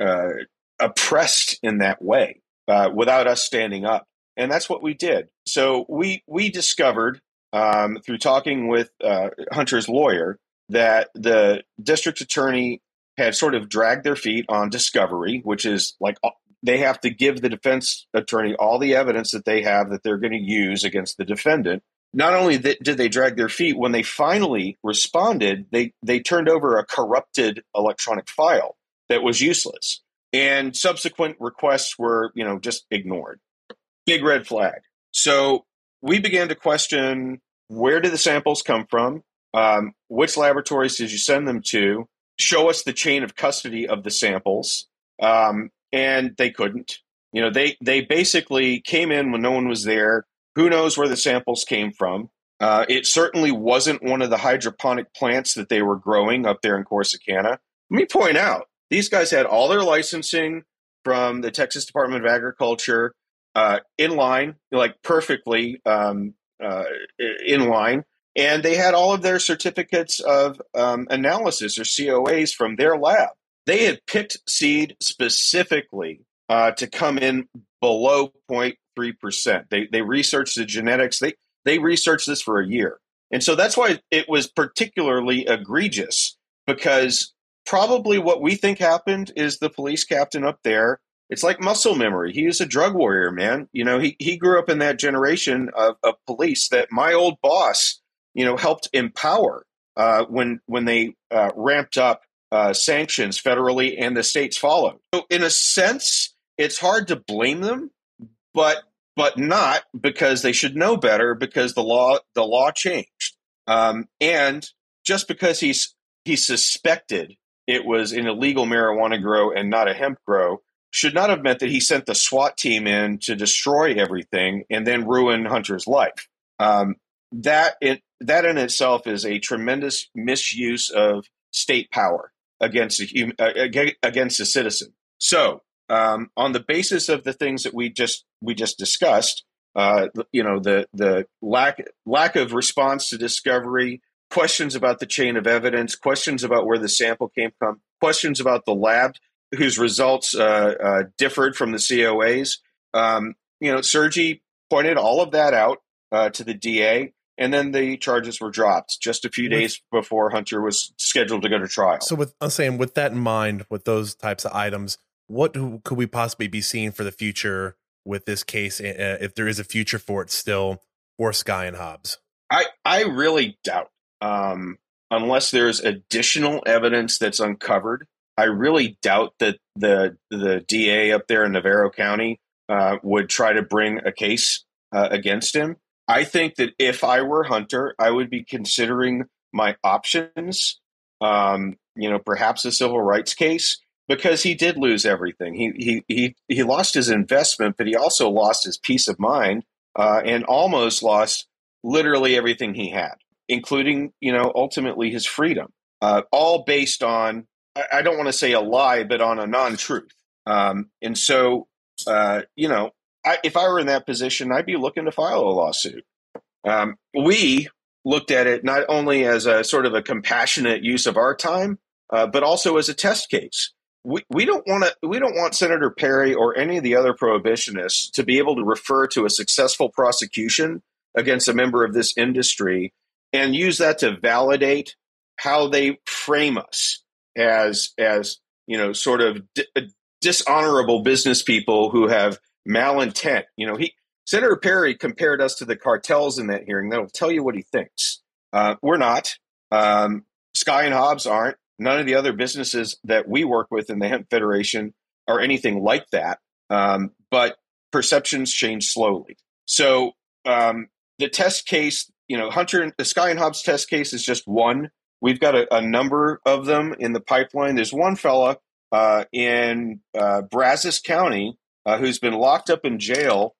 uh, oppressed in that way uh, without us standing up, and that's what we did. So we we discovered um, through talking with uh, Hunter's lawyer that the district attorney had sort of dragged their feet on discovery, which is like they have to give the defense attorney all the evidence that they have that they're going to use against the defendant. Not only that, did they drag their feet, when they finally responded, they, they turned over a corrupted electronic file that was useless. And subsequent requests were, you know, just ignored. Big red flag. So we began to question where did the samples come from? Um, which laboratories did you send them to? Show us the chain of custody of the samples. Um, and they couldn't. You know, they they basically came in when no one was there. Who knows where the samples came from? Uh, it certainly wasn't one of the hydroponic plants that they were growing up there in Corsicana. Let me point out these guys had all their licensing from the Texas Department of Agriculture uh, in line, like perfectly um, uh, in line. And they had all of their certificates of um, analysis or COAs from their lab. They had picked seed specifically uh, to come in below 0.3%. They, they researched the genetics. They, they researched this for a year. And so that's why it was particularly egregious because probably what we think happened is the police captain up there it's like muscle memory. He is a drug warrior, man. You know, he, he grew up in that generation of, of police that my old boss, you know, helped empower uh, when when they uh, ramped up uh, sanctions federally and the states followed. So in a sense, it's hard to blame them, but but not because they should know better because the law the law changed. Um, and just because he's he suspected it was an illegal marijuana grow and not a hemp grow should not have meant that he sent the SWAT team in to destroy everything and then ruin Hunter's life. Um, that it, that in itself is a tremendous misuse of state power against a hum, uh, against a citizen. So, um, on the basis of the things that we just we just discussed, uh, you know, the the lack lack of response to discovery, questions about the chain of evidence, questions about where the sample came from, questions about the lab whose results uh, uh, differed from the COAs. Um, you know, Sergi pointed all of that out uh, to the DA, and then the charges were dropped just a few With- days before Hunter was scheduled to go to trial. So, with I'm saying, with that in mind, with those types of items, what do, could we possibly be seeing for the future with this case? Uh, if there is a future for it still, for Sky and Hobbs? I I really doubt, um, unless there's additional evidence that's uncovered. I really doubt that the the DA up there in Navarro County uh, would try to bring a case uh, against him. I think that if I were Hunter, I would be considering my options. Um, you know, perhaps a civil rights case because he did lose everything. He he he he lost his investment, but he also lost his peace of mind uh, and almost lost literally everything he had, including you know ultimately his freedom. Uh, all based on I, I don't want to say a lie, but on a non-truth. Um, and so uh, you know, I, if I were in that position, I'd be looking to file a lawsuit. Um, we looked at it not only as a sort of a compassionate use of our time, uh, but also as a test case. We, we don't want to we don't want Senator Perry or any of the other prohibitionists to be able to refer to a successful prosecution against a member of this industry and use that to validate how they frame us as as you know sort of di- dishonorable business people who have malintent. You know, he Senator Perry compared us to the cartels in that hearing. That'll tell you what he thinks. Uh, we're not. Um, Sky and Hobbs aren't. None of the other businesses that we work with in the Hemp Federation are anything like that. Um, but perceptions change slowly. So um, the test case, you know, Hunter, the Sky and Hobbs test case is just one. We've got a, a number of them in the pipeline. There's one fella uh, in uh, Brazos County uh, who's been locked up in jail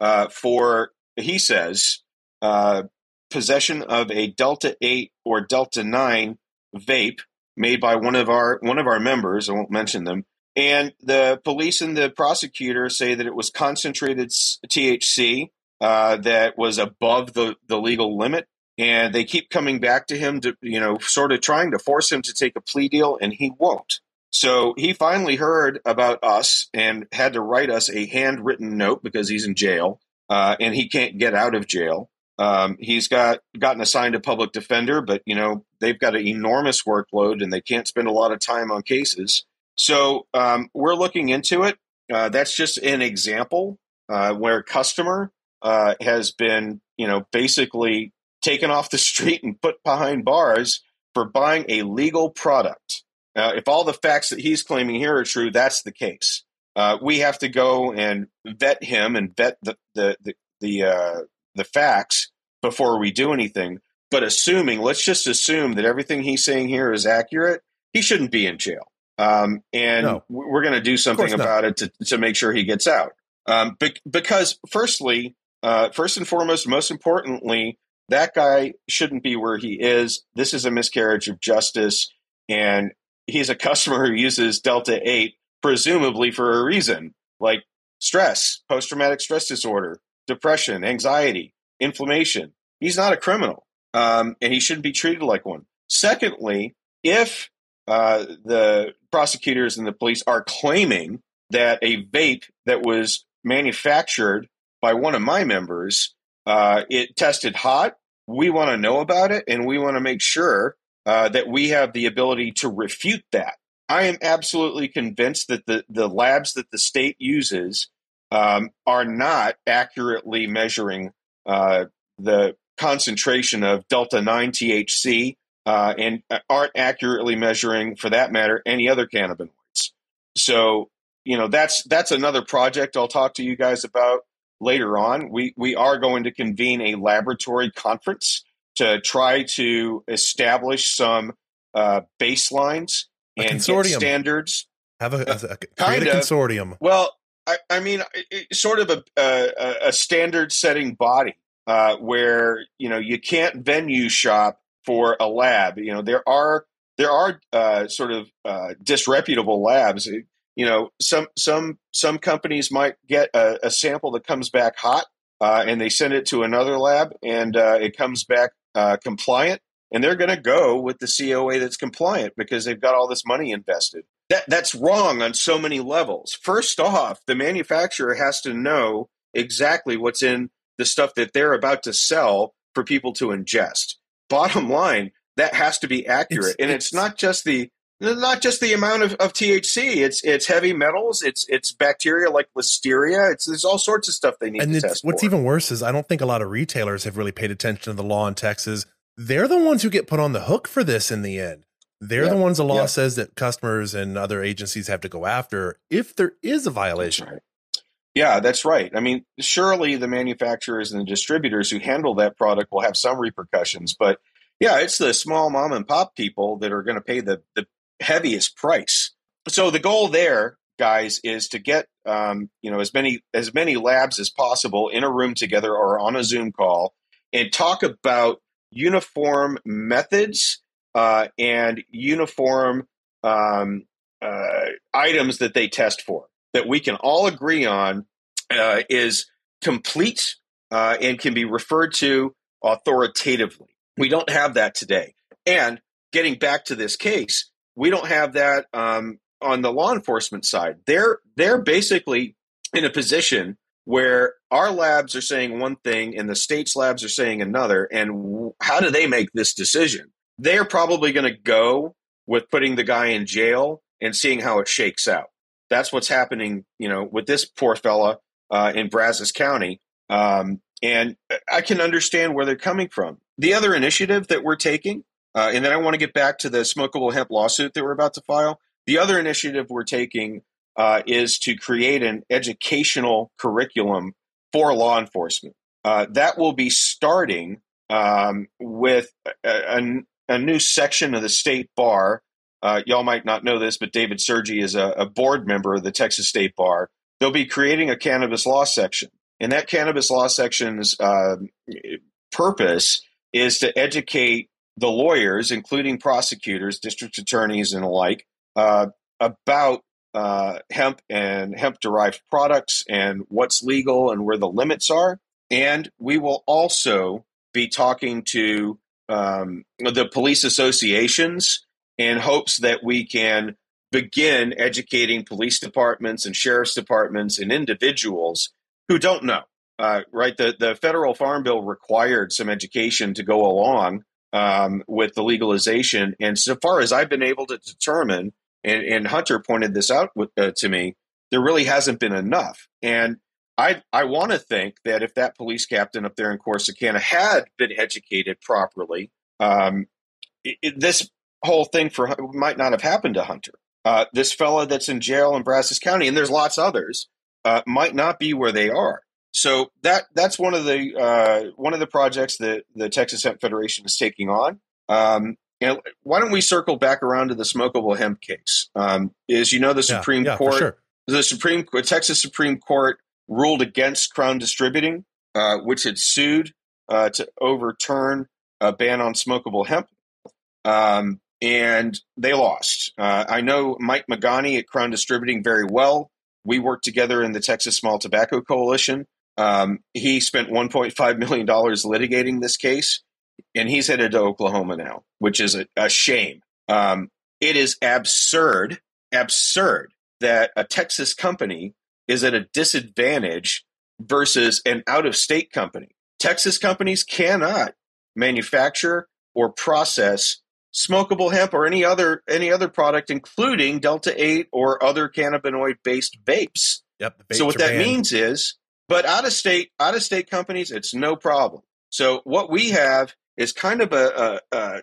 uh, for, he says, uh, possession of a Delta 8 or Delta 9 vape made by one of our one of our members. I won't mention them. And the police and the prosecutor say that it was concentrated THC uh, that was above the, the legal limit. And they keep coming back to him to, you know, sort of trying to force him to take a plea deal, and he won't. So he finally heard about us and had to write us a handwritten note because he's in jail uh, and he can't get out of jail. Um, he's got gotten assigned a public defender, but you know they've got an enormous workload and they can't spend a lot of time on cases. So um, we're looking into it. Uh, that's just an example uh, where a customer uh, has been, you know, basically taken off the [laughs] street and put behind bars for buying a legal product. Uh, if all the facts that he's claiming here are true, that's the case. Uh, we have to go and vet him and vet the the the the, uh, the facts before we do anything. But assuming, let's just assume that everything he's saying here is accurate, he shouldn't be in jail. Um, and No. we're going to do something about it to, to make sure he gets out. Um, bec- because, firstly, uh, first and foremost, most importantly, that guy shouldn't be where he is. This is a miscarriage of justice. And he's a customer who uses Delta 8, presumably for a reason like stress, post traumatic stress disorder, depression, anxiety, inflammation. He's not a criminal, um, and he shouldn't be treated like one. Secondly, if uh, the prosecutors and the police are claiming that a vape that was manufactured by one of my members uh, it tested hot we want to know about it and we want to make sure uh, that we have the ability to refute that. I am absolutely convinced that the, the labs that the state uses um, are not accurately measuring uh, the concentration of delta 9 thc uh, and aren't accurately measuring for that matter any other cannabinoids. So you know that's that's another project i'll talk to you guys about later on. We we are going to convene a laboratory conference to try to establish some uh, baselines A and standards Have a, a, a Kind of. consortium. well, I, I mean, it- sort of a, a, a standard setting body uh, where you know you can't venue shop for a lab. You know there are there are uh, sort of uh, disreputable labs. You know some some some companies might get a, a sample that comes back hot uh, and they send it to another lab and uh, it comes back uh, compliant. And they're going to go with the COA that's compliant because they've got all this money invested that that's wrong on so many levels. First off, the manufacturer has to know exactly what's in the stuff that they're about to sell for people to ingest. Bottom line, that has to be accurate, It's- and it's- it's not just the not just the amount of, of THC. It's it's heavy metals. It's it's bacteria like listeria. It's there's all sorts of stuff they need and to test. what's for. even worse is I don't think a lot of retailers have really paid attention to the law in Texas. They're the ones who get put on the hook for this in the end. They're Yeah, the ones the law yeah. says that customers and other agencies have to go after if there is a violation. right. Yeah, that's right. I mean, surely the manufacturers and the distributors who handle that product will have some repercussions, but yeah, it's the small mom and pop people that are going to pay the, the heaviest price. So the goal there, guys, is to get um, you know as many as many labs as possible in a room together or on a Zoom call and talk about uniform methods uh, and uniform um, uh, items that they test for that we can all agree on uh, is complete uh, and can be referred to authoritatively. We don't have that today. And getting back to this case, we don't have that um, on the law enforcement side. They're they're basically in a position where our labs are saying one thing and the state's labs are saying another. And how do they make this decision? They're probably going to go with putting the guy in jail and seeing how it shakes out. That's what's happening, you know, with this poor fella uh, in Brazos County. Um, and I can understand where they're coming from. The other initiative that we're taking, uh, and then I want to get back to the smokable hemp lawsuit that we're about to file. The other initiative we're taking uh, is to create an educational curriculum for law enforcement. Uh, that will be starting um, with a, a, a new section of the state bar. Uh, y'all might not know this, but David Sergi is a, a board member of the Texas State Bar. They'll be creating a cannabis law section. And that cannabis law section's uh, purpose is to educate the lawyers, including prosecutors, district attorneys, and the like, uh, about uh, hemp and hemp derived products and what's legal and where the limits are. And we will also be talking to um, the police associations in hopes that we can begin educating police departments and sheriff's departments and individuals who don't know. Uh, right, the the federal farm bill required some education to go along um, with the legalization, and so far as I've been able to determine, and, and Hunter pointed this out with, uh, to me, there really hasn't been enough. And I I want to think that if that police captain up there in Corsicana had been educated properly, um, it, it- this whole thing for might not have happened to Hunter. Uh, this fella that's in jail in Brazos County, and there's lots others, uh, might not be where they are. So that that's one of the uh, one of the projects that the Texas Hemp Federation is taking on. Um, and why don't we circle back around to the smokable hemp case? Um, is you know the Supreme yeah, for Court sure. the Supreme Texas Supreme Court ruled against Crown Distributing, uh, which had sued uh, to overturn a ban on smokable hemp, um, and they lost. Uh, I know Mike Magani at Crown Distributing very well. We worked together in the Texas Small Tobacco Coalition. Um, he spent 1.5 million dollars litigating this case, and he's headed to Oklahoma now, which is a, a shame. Um, it is absurd, absurd that a Texas company is at a disadvantage versus an out of state company. Texas companies cannot manufacture or process smokable hemp or any other any other product including delta 8 or other cannabinoid based vapes. Yep. the So what that banned. means is but out of state out of state companies it's no problem. So what we have is kind of a, a, a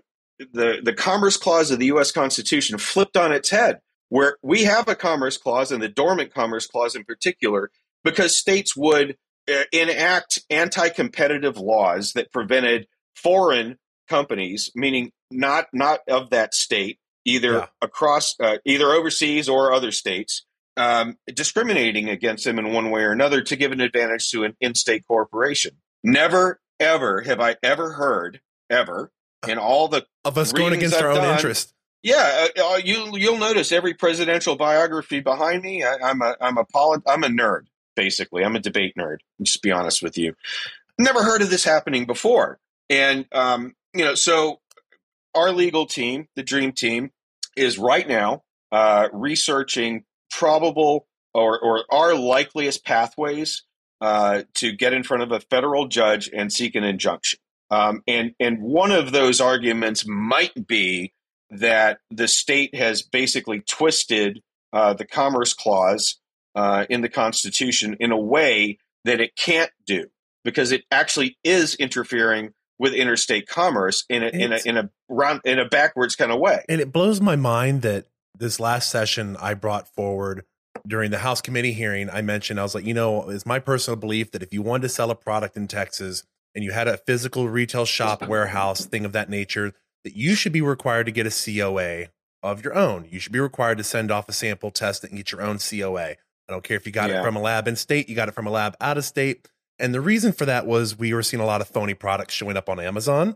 the the commerce clause of the US Constitution flipped on its head where we have a commerce clause and the dormant commerce clause in particular because states would uh, enact anti-competitive laws that prevented foreign companies meaning not not of that state either Yeah. across uh, either overseas or other states um, discriminating against them in one way or another to give an advantage to an in-state corporation never ever have i ever heard ever in all the of us going against our I've own done, interest. yeah, uh, uh, you you'll notice every presidential biography behind me. I, I'm a I'm a polit- I'm a nerd basically. I'm a debate nerd. Just be honest with you. Never heard of this happening before, and um, you know, so our legal team, the Dream Team, is right now uh, researching probable or or our likeliest pathways uh, to get in front of a federal judge and seek an injunction. Um, and and one of those arguments might be that the state has basically twisted uh, the Commerce Clause uh, in the Constitution in a way that it can't do because it actually is interfering with interstate commerce in a in a in a round in a backwards kind of way. And it blows my mind that this last session I brought forward during the House committee hearing, I mentioned, I was like, you know, it's my personal belief that if you wanted to sell a product in Texas and you had a physical retail shop, warehouse, thing of that nature, that you should be required to get a COA of your own. You should be required to send off a sample test and get your own COA. I don't care if you got Yeah. it from a lab in state, you got it from a lab out of state. And the reason for that was we were seeing a lot of phony products showing up on Amazon.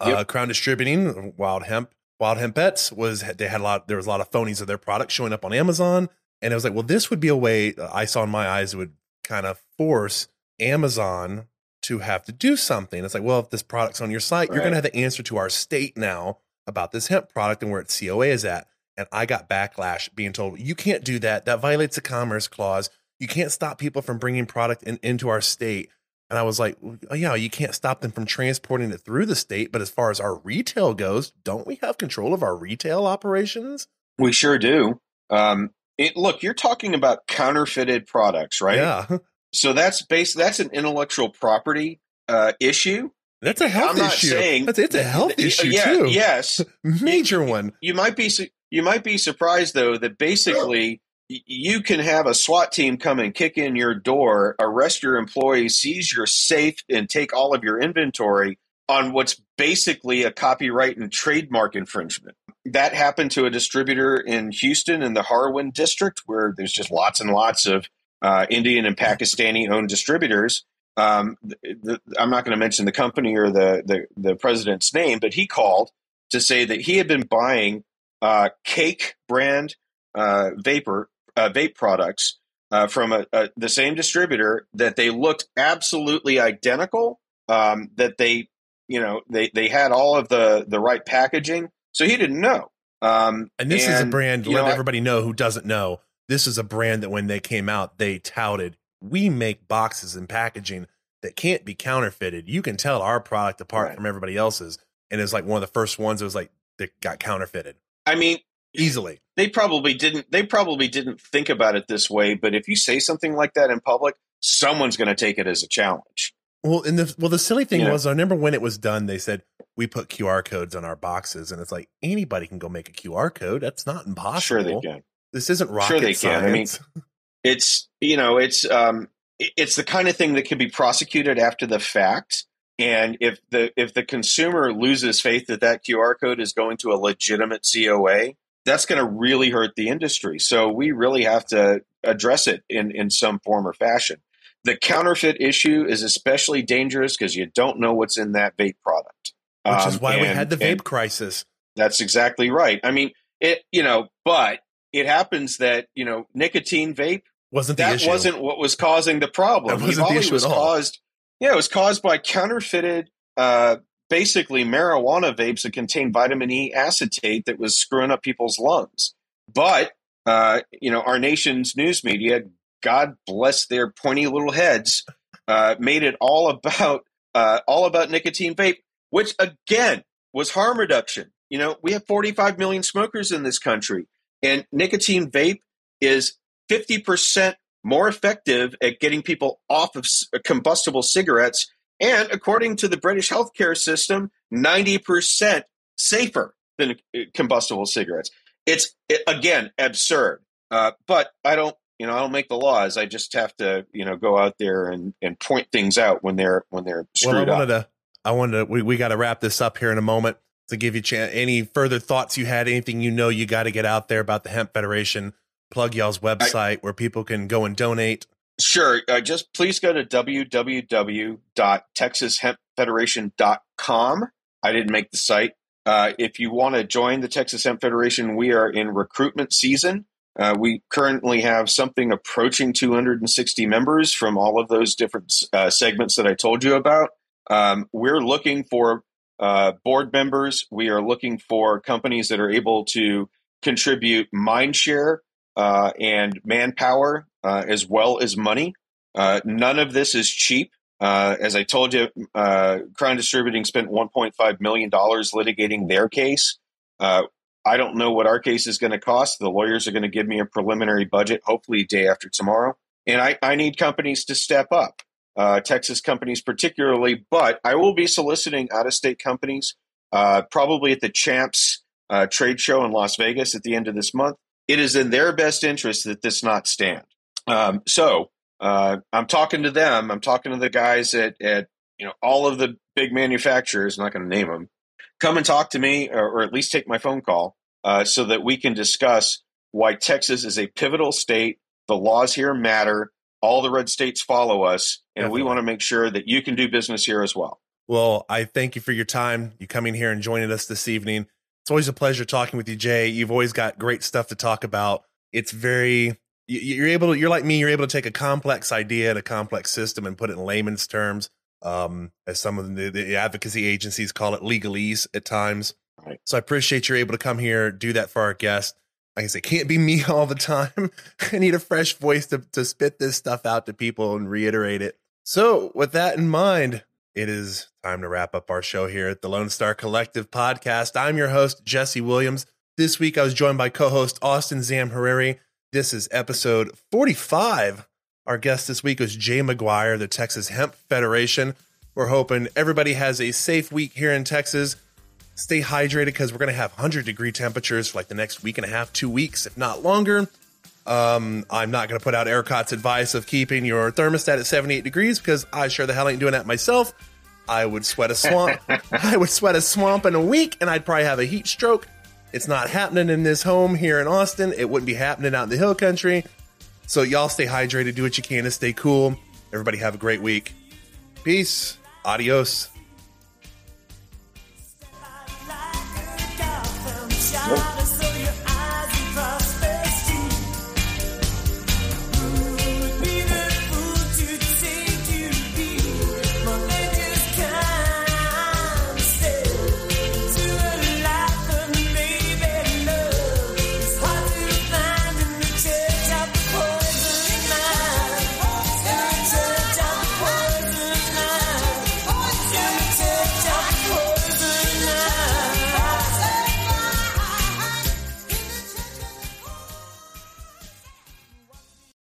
Uh, Crown Distributing, Wild Hemp, Wild Hemp Pets was they had a lot. There was a lot of phonies of their products showing up on Amazon, and it was like, well, this would be a way uh, I saw in my eyes it would kind of force Amazon to have to do something. It's like, well, if this product's on your site, you're going to have the answer to our state now about this hemp product and where its COA is at. And I got backlash being told you can't do that. That violates the Commerce Clause. You can't stop people from bringing product in, into our state. And I was like, oh, yeah, you can't stop them from transporting it through the state. But as far as our retail goes, don't we have control of our retail operations? We sure do. Um, it, look, you're talking about counterfeited products, right? Yeah. So that's based. That's an intellectual property uh, issue. That's a health issue. I'm not issue. saying That's, it's a health Y- issue yeah, too. Yes, [laughs] Major one. you might be you might be surprised though that basically you can have a SWAT team come and kick in your door, arrest your employee, seize your safe, and take all of your inventory on what's basically a copyright and trademark infringement. That happened to a distributor in Houston in the Harwin district, where there's just lots and lots of uh, Indian and Pakistani owned distributors. Um, the, the, I'm not going to mention the company or the, the the president's name, but he called to say that he had been buying uh, cake brand uh, vapor uh, vape products uh, from a, a, the same distributor that they looked absolutely identical. Um, that they, you know, they they had all of the the right packaging, so he didn't know. Um, And this is a brand, let know, I- everybody know who doesn't know. This is a brand that when they came out, they touted, we make boxes and packaging that can't be counterfeited. You can tell our product apart Right. from everybody else's. And it's like one of the first ones that was like, that got counterfeited I mean, easily. they probably didn't they probably didn't think about it this way but if you say something like that in public someone's going to take it as a challenge Well, and the well, the silly thing Yeah. was, I remember when it was done, they said we put QR codes on our boxes, and it's like anybody can go make a QR code. That's not impossible. sure they can This isn't rocket Sure they can. I mean, [laughs] it's you know it's um it's the kind of thing that can be prosecuted after the fact and if the if the consumer loses faith that that qr code is going to a legitimate coa that's going to really hurt the industry so we really have to address it in in some form or fashion the counterfeit issue is especially dangerous because you don't know what's in that vape product. Which Um, is why we and- had the vape crisis. That's exactly right. I mean, it. You know, but it happens that you know nicotine vape Wasn't the that issue. wasn't what was causing the problem. That wasn't the issue was at all. caused. Yeah, it was caused by counterfeited, uh, basically marijuana vapes that contain vitamin E acetate that was screwing up people's lungs. But uh, you know, our nation's news media, God bless their pointy little heads, uh, made it all about uh, all about nicotine vape, which again was harm reduction. You know, we have 45 million smokers in this country, and nicotine vape is 50% more effective at getting people off of combustible cigarettes. And according to the British healthcare system, 90% safer than combustible cigarettes. It's, it, again, absurd. Uh, but I don't, you know, I don't make the laws. I just have to, you know, go out there and, and point things out when they're, when they're Well, I screwed wanted up. to. I wanted to. We, we got to wrap this up here in a moment to give you chance. Any further thoughts you had? Anything you know you got to get out there about the Hemp Federation? Plug y'all's website where people can go and donate. Sure. Uh, just please go to www.texashempfederation.com. I didn't make the site. Uh, if you want to join the Texas Hemp Federation, we are in recruitment season. Uh, we currently have something approaching 260 members from all of those different uh, segments that I told you about. Um, we're looking for uh, board members. We are looking for companies that are able to contribute mind share uh, and manpower uh, as well as money. Uh, none of this is cheap. Uh, as I told you, uh, Crown Distributing spent $1.5 million litigating their case. I don't know what our case is going to cost. The lawyers are going to give me a preliminary budget, hopefully, day after tomorrow. And I, I need companies to step up, uh, Texas companies particularly, but I will be soliciting out of state companies, uh, probably at the Champs uh, trade show in Las Vegas at the end of this month. It is in their best interest that this not stand. Um, so uh, I'm talking to them. I'm talking to the guys at, at you know all of the big manufacturers. I'm not going to name them. Come and talk to me, or, or at least take my phone call, uh, so that we can discuss why Texas is a pivotal state. The laws here matter. All the red states follow us, and we want to make sure that you can do business here as well. Well, I thank you for your time. You coming here and joining us this evening. It's always a pleasure talking with you, Jay. You've always got great stuff to talk about. It's very you- you're able to you're like me. You're able to take a complex idea and a complex system and put it in layman's terms. Um, as some of the, the advocacy agencies call it legalese at times. Right. So I appreciate you're able to come here, do that for our guests. Like I said, can't be me [laughs] all the time. I need a fresh voice to, to spit this stuff out to people and reiterate it. So with that in mind, it is time to wrap up our show here at the Lone Star Collective podcast. I'm your host, Jesse Williams. This week I was joined by co-host Austin Zamhariri. This is episode 45. Our guest this week was Jay McGuire, the Texas Hemp Federation. We're hoping everybody has a safe week here in Texas. Stay hydrated because we're going to have 100 degree temperatures for like the next week and a half, two weeks, if not longer. Um, I'm not going to put out ERCOT's advice of keeping your thermostat at 78 degrees because I sure the hell ain't doing that myself. I would sweat a swamp. [laughs] I would sweat a swamp in a week and I'd probably have a heat stroke. It's not happening in this home here in Austin. It wouldn't be happening out in the hill country. So y'all stay hydrated, do what you can to stay cool. Everybody have a great week. Peace. Adios. Nope.